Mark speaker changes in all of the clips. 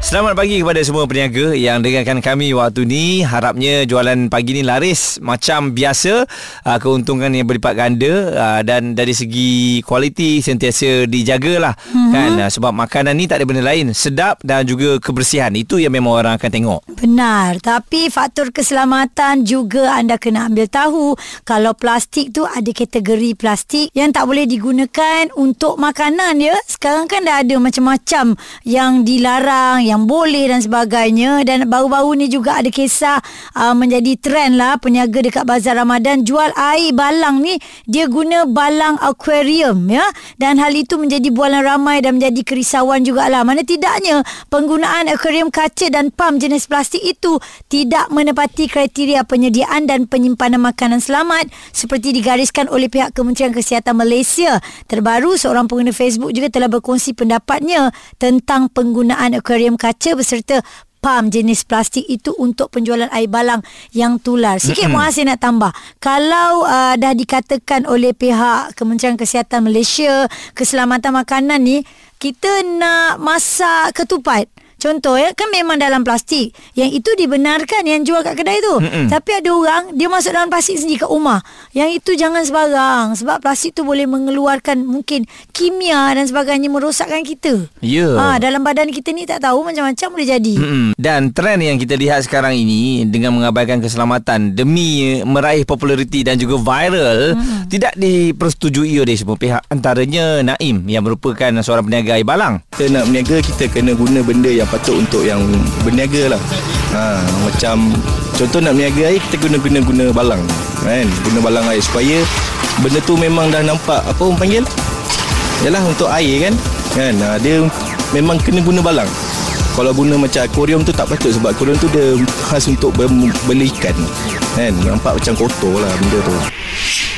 Speaker 1: Selamat pagi kepada semua peniaga yang dengarkan kami waktu ni. Harapnya jualan pagi ni laris macam biasa. Uh, keuntungan yang berlipat ganda uh, dan dari segi kualiti sentiasa dijagalah. Hmm. Kan? Uh, sebab makanan ni tak ada benda lain. Sedap dan juga kebersihan. Itu yang memang orang akan tengok.
Speaker 2: Benar. Tapi faktor keselamatan juga anda kena ambil tahu. Kalau plastik tu ada kategori plastik yang tak boleh digunakan untuk makanan ya. Sekarang kan dah ada macam-macam yang dilarang yang boleh dan sebagainya. Dan baru-baru ni juga ada kisah uh, menjadi trend lah peniaga dekat bazar Ramadan jual air balang ni. Dia guna balang aquarium ya. Dan hal itu menjadi bualan ramai dan menjadi kerisauan jugalah. Mana tidaknya penggunaan aquarium kaca dan pam jenis plastik itu tidak menepati kriteria penyediaan dan penyimpanan makanan selamat seperti digariskan oleh pihak Kementerian Kesihatan Malaysia. Terbaru seorang pengguna Facebook juga telah berkongsi pendapatnya tentang penggunaan aquarium kaca beserta pam jenis plastik itu untuk penjualan air balang yang tular. Sikit mm-hmm. Muaz nak tambah. Kalau uh, dah dikatakan oleh pihak Kementerian Kesihatan Malaysia keselamatan makanan ni kita nak masak ketupat Contoh ya kan memang dalam plastik. Yang itu dibenarkan yang jual kat kedai tu. Mm-mm. Tapi ada orang dia masuk dalam plastik sendiri kat rumah. Yang itu jangan sebarang sebab plastik tu boleh mengeluarkan mungkin kimia dan sebagainya merosakkan kita.
Speaker 1: Ya. Yeah.
Speaker 2: Ha dalam badan kita ni tak tahu macam-macam boleh jadi.
Speaker 1: Mm-mm. Dan trend yang kita lihat sekarang ini dengan mengabaikan keselamatan demi meraih populariti dan juga viral Mm-mm. tidak dipersetujui oleh semua pihak antaranya Naim yang merupakan seorang peniaga air balang.
Speaker 3: Kita nak berniaga kita kena guna benda yang patut untuk yang berniaga lah. Ha, macam contoh nak berniaga air kita guna guna guna balang kan? Guna balang air supaya benda tu memang dah nampak apa orang panggil? Yalah untuk air kan? Kan? Ha, dia memang kena guna balang. Kalau guna macam akuarium tu tak patut sebab akuarium tu dia khas untuk beli ikan kan? Nampak macam kotor lah benda tu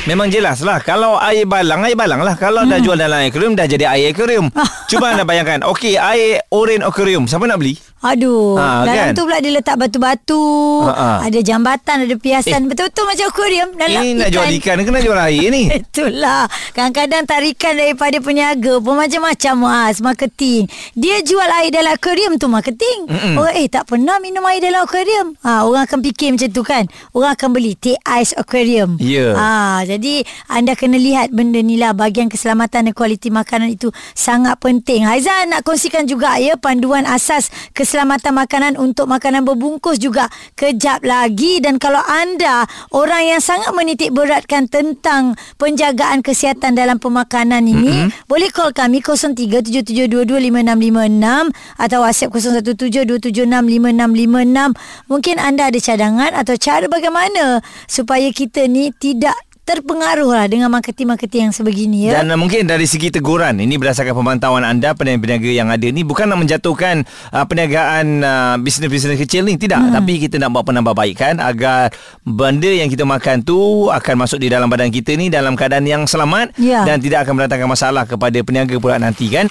Speaker 1: Memang jelas lah Kalau air balang Air balang lah Kalau hmm. dah jual dalam aquarium Dah jadi air aquarium Cuba anda bayangkan Okey air oren aquarium Siapa nak beli?
Speaker 2: Aduh, ha, dalam kan? tu pula dia letak batu-batu, ha, ha. ada jambatan, ada piasan, eh. betul-betul macam akuarium dalam
Speaker 1: Ini nak jual ikan kena jual air ni.
Speaker 2: Itulah. Kadang-kadang tarikan daripada peniaga pun macam-macam mas, marketing. Dia jual air dalam akuarium tu marketing. Mm-mm. Oh, eh tak pernah minum air dalam akuarium. Ha, orang akan fikir macam tu kan. Orang akan beli teh ais akuarium.
Speaker 1: Ya. Yeah.
Speaker 2: Ha, jadi anda kena lihat benda ni lah bahagian keselamatan dan kualiti makanan itu sangat penting. Haizan nak kongsikan juga ya panduan asas keselamatan makanan untuk makanan berbungkus juga kejap lagi dan kalau anda orang yang sangat menitik beratkan tentang penjagaan kesihatan dalam pemakanan ini mm-hmm. boleh call kami 0377225656 atau WhatsApp 0172765656 mungkin anda ada cadangan atau cara bagaimana supaya kita ni tidak terpengaruh lah dengan marketing-marketing yang sebegini ya.
Speaker 1: Dan uh, mungkin dari segi teguran ini berdasarkan pemantauan anda peniaga-peniaga yang ada ni bukan nak menjatuhkan uh, perniagaan uh, bisnes-bisnes kecil ni tidak hmm. tapi kita nak buat penambahbaikan agar benda yang kita makan tu akan masuk di dalam badan kita ni dalam keadaan yang selamat ya. dan tidak akan mendatangkan masalah kepada peniaga pula nanti kan.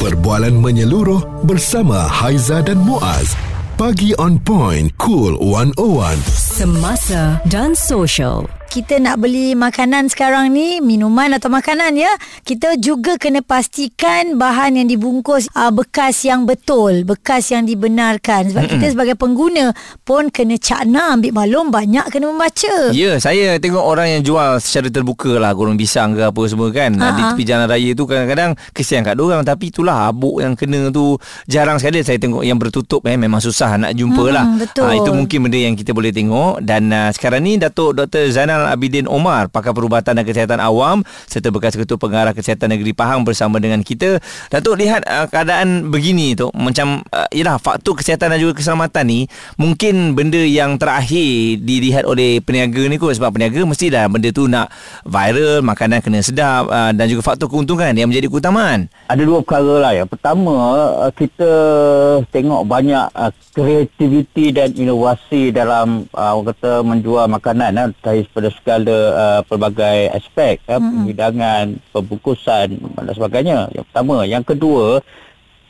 Speaker 4: Perbualan menyeluruh bersama Haiza dan Muaz. Pagi on point, cool 101.
Speaker 5: Semasa dan social
Speaker 2: kita nak beli makanan sekarang ni, minuman atau makanan ya, kita juga kena pastikan bahan yang dibungkus uh, bekas yang betul, bekas yang dibenarkan. Sebab Mm-mm. kita sebagai pengguna pun kena cakna, ambil maklum, banyak kena membaca.
Speaker 1: Ya, saya tengok orang yang jual secara terbuka lah, gorong pisang ke apa semua kan. Ha-ha. Di tepi jalan raya tu kadang-kadang kesian kat orang tapi itulah abuk yang kena tu jarang sekali saya tengok yang bertutup eh memang susah nak jumpa lah.
Speaker 2: Betul. Ha,
Speaker 1: itu mungkin benda yang kita boleh tengok dan uh, sekarang ni Datuk Dr. Zainal Zainal Abidin Omar, pakar perubatan dan kesihatan awam serta bekas ketua pengarah kesihatan negeri Pahang bersama dengan kita. Datuk lihat uh, keadaan begini tu macam uh, yalah faktor kesihatan dan juga keselamatan ni mungkin benda yang terakhir dilihat oleh peniaga ni kot sebab peniaga mesti dah benda tu nak viral, makanan kena sedap uh, dan juga faktor keuntungan yang menjadi keutamaan.
Speaker 6: Ada dua perkara lah ya. Pertama uh, kita tengok banyak uh, kreativiti dan inovasi dalam uh, orang kata menjual makanan uh, dari segala uh, pelbagai aspek uh, mm-hmm. penghidangan, pembungkusan dan sebagainya. Yang pertama, yang kedua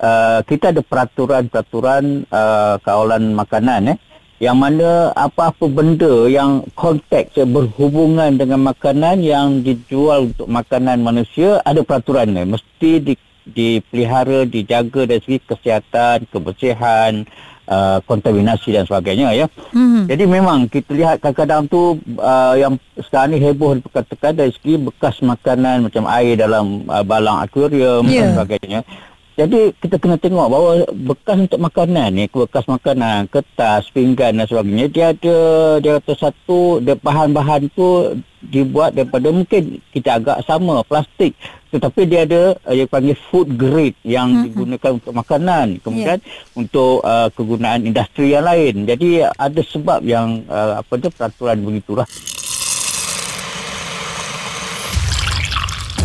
Speaker 6: uh, kita ada peraturan-peraturan uh, kawalan makanan eh yang mana apa-apa benda yang konteks berhubungan dengan makanan yang dijual untuk makanan manusia ada peraturannya mesti di, dipelihara dijaga dari segi kesihatan kebersihan uh, kontaminasi dan sebagainya ya.
Speaker 2: Mhm.
Speaker 6: Jadi memang kita lihat kadang-kadang tu uh, yang sekarang ni heboh diperkatakan dari segi bekas makanan macam air dalam uh, balang akuarium
Speaker 2: Ya.
Speaker 6: dan sebagainya. Jadi kita kena tengok bahawa bekas untuk makanan ni, bekas makanan, kertas, pinggan dan sebagainya, dia ada dia kata satu dia bahan-bahan tu dibuat daripada mungkin kita agak sama plastik tetapi dia ada uh, yang panggil food grade yang mm-hmm. digunakan untuk makanan kemudian yeah. untuk uh, kegunaan industri yang lain jadi ada sebab yang uh, apa tu peraturan begitulah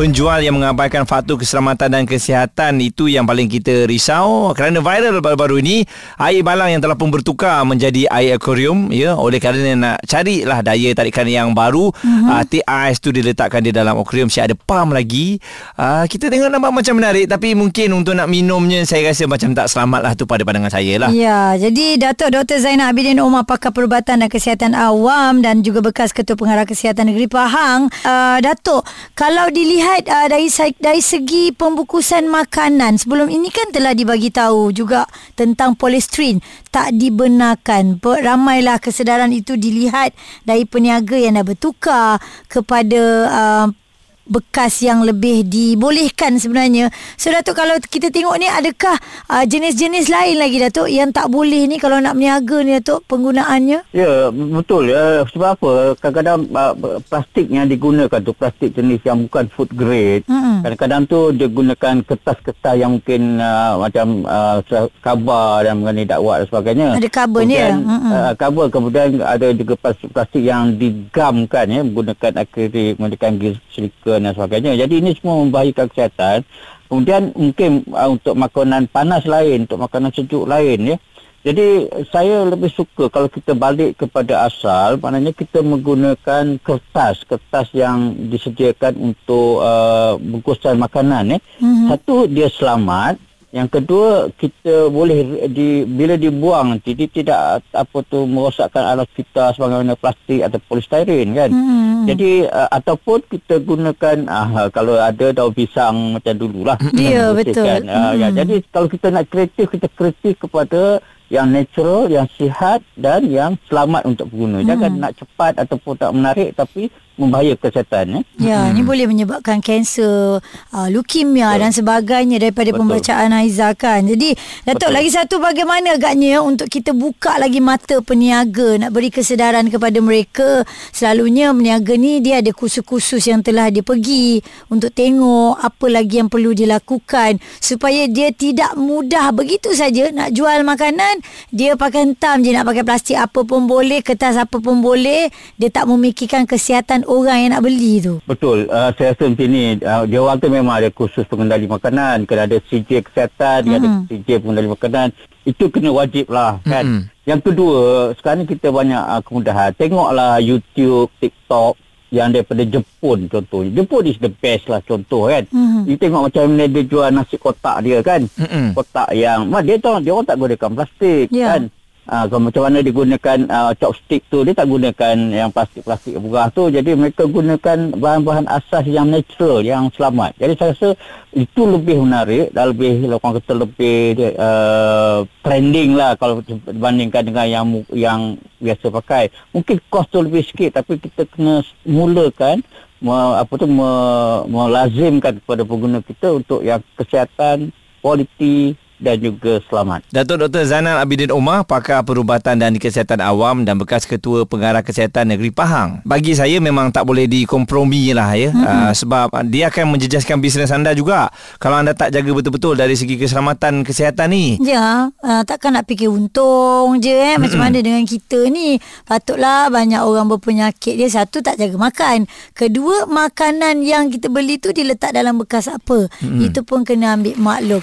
Speaker 1: Penjual yang mengabaikan faktor keselamatan dan kesihatan itu yang paling kita risau kerana viral baru-baru ini air balang yang telah pun bertukar menjadi air akuarium ya oleh kerana nak carilah daya tarikan yang baru uh-huh. uh, ais tu diletakkan di dalam akuarium si ada pam lagi uh, kita tengok nampak macam menarik tapi mungkin untuk nak minumnya saya rasa macam tak selamat lah tu pada pandangan saya lah
Speaker 2: Ya, jadi Datuk Dr. Zainal Abidin Omar pakar perubatan dan kesihatan awam dan juga bekas Ketua Pengarah Kesihatan Negeri Pahang. Uh, Datuk, kalau dilihat uh, dari dari segi pembungkusan makanan, sebelum ini kan telah dibagi tahu juga tentang polistrin tak dibenarkan. Ramailah kesedaran itu dilihat dari peniaga yang dah bertukar kepada uh, bekas yang lebih dibolehkan sebenarnya. So Datuk kalau kita tengok ni adakah uh, jenis-jenis lain lagi Datuk yang tak boleh ni kalau nak berniaga ni Datuk penggunaannya?
Speaker 6: Ya, betul. Uh, sebab apa? Kadang-kadang uh, plastik yang digunakan tu plastik jenis yang bukan food grade.
Speaker 2: Mm-mm.
Speaker 6: Kadang-kadang tu dia gunakan kertas-kertas yang mungkin uh, macam uh, khabar dan mengenai dakwah dan sebagainya.
Speaker 2: Ada cover ni ya? Mm-mm.
Speaker 6: uh, cover kemudian ada juga plastik-plastik yang digamkan ya menggunakan akrilik, menggunakan gel silikon dan sebagainya. Jadi ini semua membahayakan kesihatan. Kemudian mungkin uh, untuk makanan panas lain, untuk makanan sejuk lain ya. Jadi saya lebih suka kalau kita balik kepada asal, maknanya kita menggunakan kertas, kertas yang disediakan untuk uh, bungkusan makanan ya.
Speaker 2: Mhm.
Speaker 6: Satu dia selamat, yang kedua kita boleh di bila dibuang dia tidak apa tu merosakkan alat kita sebagaimana plastik atau polistiren kan.
Speaker 2: Hmm.
Speaker 6: Jadi uh, ataupun kita gunakan uh, kalau ada daun pisang macam dululah.
Speaker 2: Ya,
Speaker 6: Bersihkan.
Speaker 2: betul.
Speaker 6: Uh, ya,
Speaker 2: Hmm.
Speaker 6: jadi kalau kita nak kreatif kita kreatif kepada yang natural, yang sihat dan yang selamat untuk pengguna. Jangan nak cepat ataupun tak menarik tapi membahayakan kesihatan ya.
Speaker 2: Ya, hmm. ni boleh menyebabkan kanser, uh, leukemia dan sebagainya daripada
Speaker 6: Betul.
Speaker 2: pembacaan Haiza kan. Jadi, Datuk
Speaker 6: Betul.
Speaker 2: lagi satu bagaimana agaknya untuk kita buka lagi mata peniaga nak beri kesedaran kepada mereka. Selalunya peniaga ni dia ada kursus-kursus yang telah dia pergi untuk tengok apa lagi yang perlu dilakukan supaya dia tidak mudah begitu saja nak jual makanan, dia pakai hentam je nak pakai plastik apa pun boleh, kertas apa pun boleh, dia tak memikirkan kesihatan orang yang nak beli tu.
Speaker 6: Betul. Uh, saya rasa macam ni. Uh, di awal tu memang ada kursus pengendali makanan. Kena ada CJ kesihatan, mm-hmm. ada CJ pengendali makanan. Itu kena wajib lah kan.
Speaker 1: Mm-mm.
Speaker 6: Yang kedua, sekarang ni kita banyak uh, kemudahan. Tengoklah YouTube, TikTok yang daripada Jepun contohnya. Jepun is the best lah contoh kan.
Speaker 2: Mhm.
Speaker 6: You tengok macam mana dia jual nasi kotak dia kan.
Speaker 1: Mm-mm.
Speaker 6: Kotak yang, dia tahu dia orang tak gunakan plastik
Speaker 2: Ya.
Speaker 6: kan. Ah, kalau macam mana digunakan uh, chopstick tu dia tak gunakan yang plastik-plastik murah tu. Jadi mereka gunakan bahan-bahan asas yang natural yang selamat. Jadi saya rasa itu lebih menarik dan lebih orang kata lebih uh, trending lah kalau dibandingkan dengan yang yang biasa pakai. Mungkin kos tu lebih sikit tapi kita kena mulakan me, apa tu me, melazimkan kepada pengguna kita untuk yang kesihatan kualiti dan juga selamat
Speaker 1: Datuk Dr. Zainal Abidin Omar, pakar perubatan dan kesihatan awam dan bekas ketua pengarah kesihatan negeri Pahang. Bagi saya memang tak boleh dikompromi lah ya. Mm-hmm. Uh, sebab dia akan menjejaskan bisnes anda juga. Kalau anda tak jaga betul-betul dari segi keselamatan kesihatan ni.
Speaker 2: Ya, uh, takkan nak fikir untung je eh. Macam mana dengan kita ni. Patutlah banyak orang berpenyakit dia. Satu, tak jaga makan. Kedua, makanan yang kita beli tu diletak dalam bekas apa. Itu pun kena ambil maklum.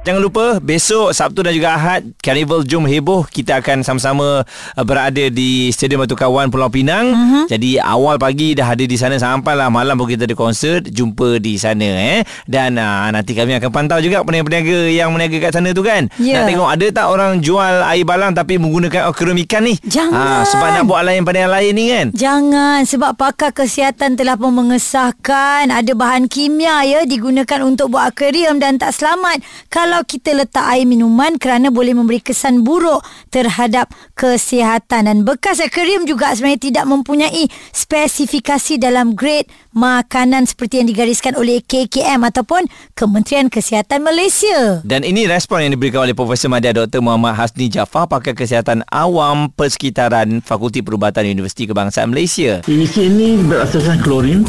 Speaker 1: Jangan lupa besok Sabtu dan juga Ahad Carnival Jom Heboh kita akan sama-sama uh, berada di Stadium Batu Kawan Pulau Pinang. Uh-huh. Jadi awal pagi dah ada di sana sampailah malam pun kita ada konsert jumpa di sana eh. Dan uh, nanti kami akan pantau juga peniaga-peniaga yang meniaga kat sana tu kan.
Speaker 2: Ya.
Speaker 1: Nak tengok ada tak orang jual air balang tapi menggunakan akuarium ikan ni.
Speaker 2: Jangan.
Speaker 1: Ah, sebab nak buat lain pada yang lain ni kan.
Speaker 2: Jangan sebab pakar kesihatan telah pun mengesahkan ada bahan kimia ya digunakan untuk buat akuarium dan tak selamat kalau kita letak air minuman kerana boleh memberi kesan buruk terhadap kesihatan dan bekas akuarium juga sebenarnya tidak mempunyai spesifikasi dalam grade makanan seperti yang digariskan oleh KKM ataupun Kementerian Kesihatan Malaysia.
Speaker 1: Dan ini respon yang diberikan oleh Profesor Madya Dr. Muhammad Hasni Jaafar pakar kesihatan awam persekitaran Fakulti Perubatan Universiti Kebangsaan Malaysia.
Speaker 7: PVC ini berasaskan klorin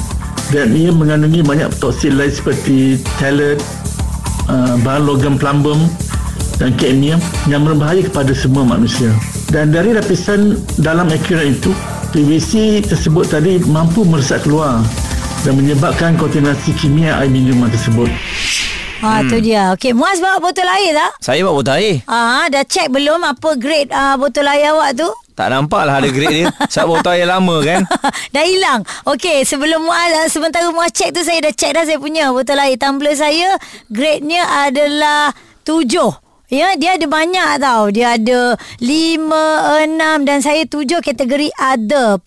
Speaker 7: dan ia mengandungi banyak toksin lain seperti talat, uh, bahan logam plumbum dan kadmium yang berbahaya kepada semua manusia. Dan dari lapisan dalam akuarium itu, PVC tersebut tadi mampu meresap keluar dan menyebabkan kontaminasi kimia air minuman tersebut.
Speaker 2: Ha tu dia. Okey, Muaz bawa botol air tak?
Speaker 1: Saya buat botol air.
Speaker 2: Ah, dah check belum apa grade uh, botol air awak tu?
Speaker 1: Tak nampak lah ada grade dia. Sebab botol air lama kan.
Speaker 2: dah hilang. Okey, sebelum Muaz uh, sementara Muaz check tu saya dah check dah saya punya botol air tumbler saya grade-nya adalah 7. Ya, dia ada banyak tau. Dia ada 5, 6 dan saya 7 kategori.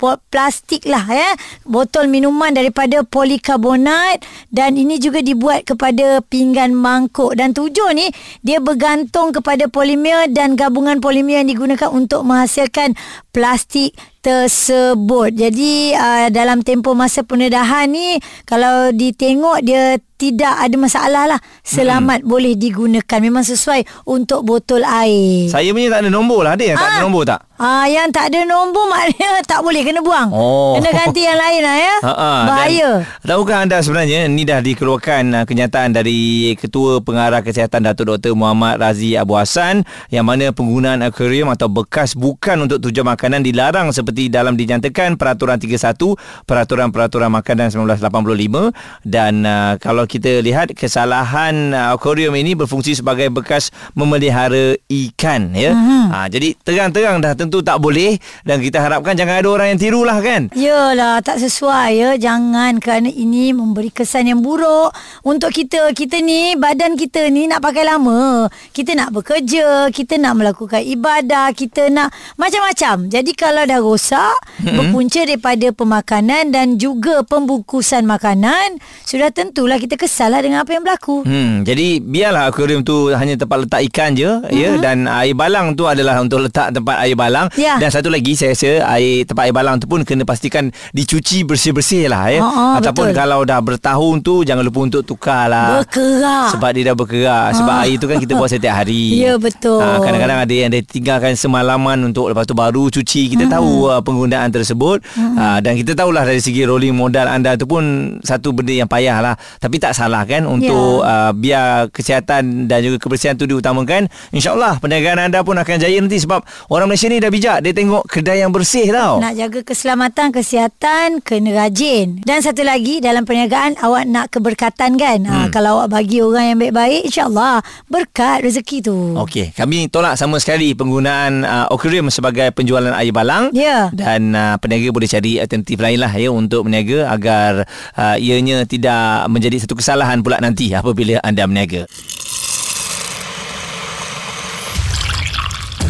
Speaker 2: Po- Plastik lah ya. Botol minuman daripada polikarbonat dan ini juga dibuat kepada pinggan mangkuk. Dan 7 ni dia bergantung kepada polimer dan gabungan polimer yang digunakan untuk menghasilkan plastik tersebut. Jadi uh, dalam tempoh masa pendedahan ni kalau ditengok dia tidak ada masalah lah. Selamat hmm. boleh digunakan. Memang sesuai untuk botol air.
Speaker 1: Saya punya tak ada nombor lah. Ada yang tak ada
Speaker 2: Ah.
Speaker 1: nombor tak?
Speaker 2: Ah, yang tak ada nombor maknanya tak boleh kena buang.
Speaker 1: Oh.
Speaker 2: Kena ganti yang lain lah ya.
Speaker 1: Ha-ha,
Speaker 2: Bahaya.
Speaker 1: Dan, tahukah anda sebenarnya ni dah dikeluarkan uh, kenyataan dari Ketua Pengarah Kesihatan Datuk Dr. Muhammad Razi Abu Hassan yang mana penggunaan akuarium atau bekas bukan untuk tujuan makanan dilarang seperti dalam dinyatakan Peraturan 31 Peraturan-Peraturan Makanan 1985 dan uh, kalau kita lihat kesalahan uh, akuarium ini berfungsi sebagai bekas memelihara ikan ya. Uh-huh. Ha, jadi terang-terang dah tentu tak boleh dan kita harapkan jangan ada orang yang tirulah kan.
Speaker 2: Yalah, tak sesuai ya. Jangan kerana ini memberi kesan yang buruk untuk kita. Kita ni, badan kita ni nak pakai lama. Kita nak bekerja, kita nak melakukan ibadah, kita nak macam-macam. Jadi kalau dah rosak, mm-hmm. berpunca daripada pemakanan dan juga pembungkusan makanan, sudah tentulah kita kesal lah dengan apa yang berlaku.
Speaker 1: Hmm, jadi biarlah akuarium tu hanya tempat letak ikan je mm-hmm. ya dan air balang tu adalah untuk letak tempat air balang
Speaker 2: Ya.
Speaker 1: dan satu lagi saya rasa air tempat air balang tu pun kena pastikan dicuci bersih-bersih lah ya
Speaker 2: Ha, ha,
Speaker 1: ataupun
Speaker 2: betul.
Speaker 1: kalau dah bertahun tu jangan lupa untuk tukar lah
Speaker 2: Berkerak.
Speaker 1: sebab dia dah berkerak sebab air tu kan kita buat setiap hari
Speaker 2: Ya, betul.
Speaker 1: Ah, kadang-kadang ada yang dia tinggalkan semalaman untuk lepas tu baru cuci kita
Speaker 2: Hmm.
Speaker 1: tahu uh, penggunaan tersebut Ah, dan kita tahulah dari segi rolling modal anda tu pun satu benda yang payah lah tapi tak salah kan untuk
Speaker 2: Ya.
Speaker 1: uh, biar kesihatan dan juga kebersihan tu diutamakan insyaallah perniagaan anda pun akan jaya nanti sebab orang Malaysia ni dah bijak dia tengok kedai yang bersih tau
Speaker 2: Nak jaga keselamatan, kesihatan, kena rajin. Dan satu lagi, dalam perniagaan, awak nak keberkatan kan? Hmm. Ha, kalau awak bagi orang yang baik-baik, insyaAllah berkat rezeki tu.
Speaker 1: Okey, kami tolak sama sekali penggunaan uh, akuarium sebagai penjualan air balang.
Speaker 2: Ya.
Speaker 1: Dan uh, peniaga boleh cari alternatif lain lah ya untuk berniaga agar uh, ianya tidak menjadi satu kesalahan pula nanti apabila anda berniaga.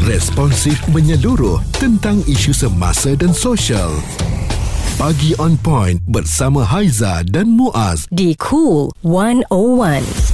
Speaker 4: Responsif menyeluruh tentang isu semasa dan sosial. Pagi on point bersama Haiza dan Muaz.
Speaker 5: Di Cool 101.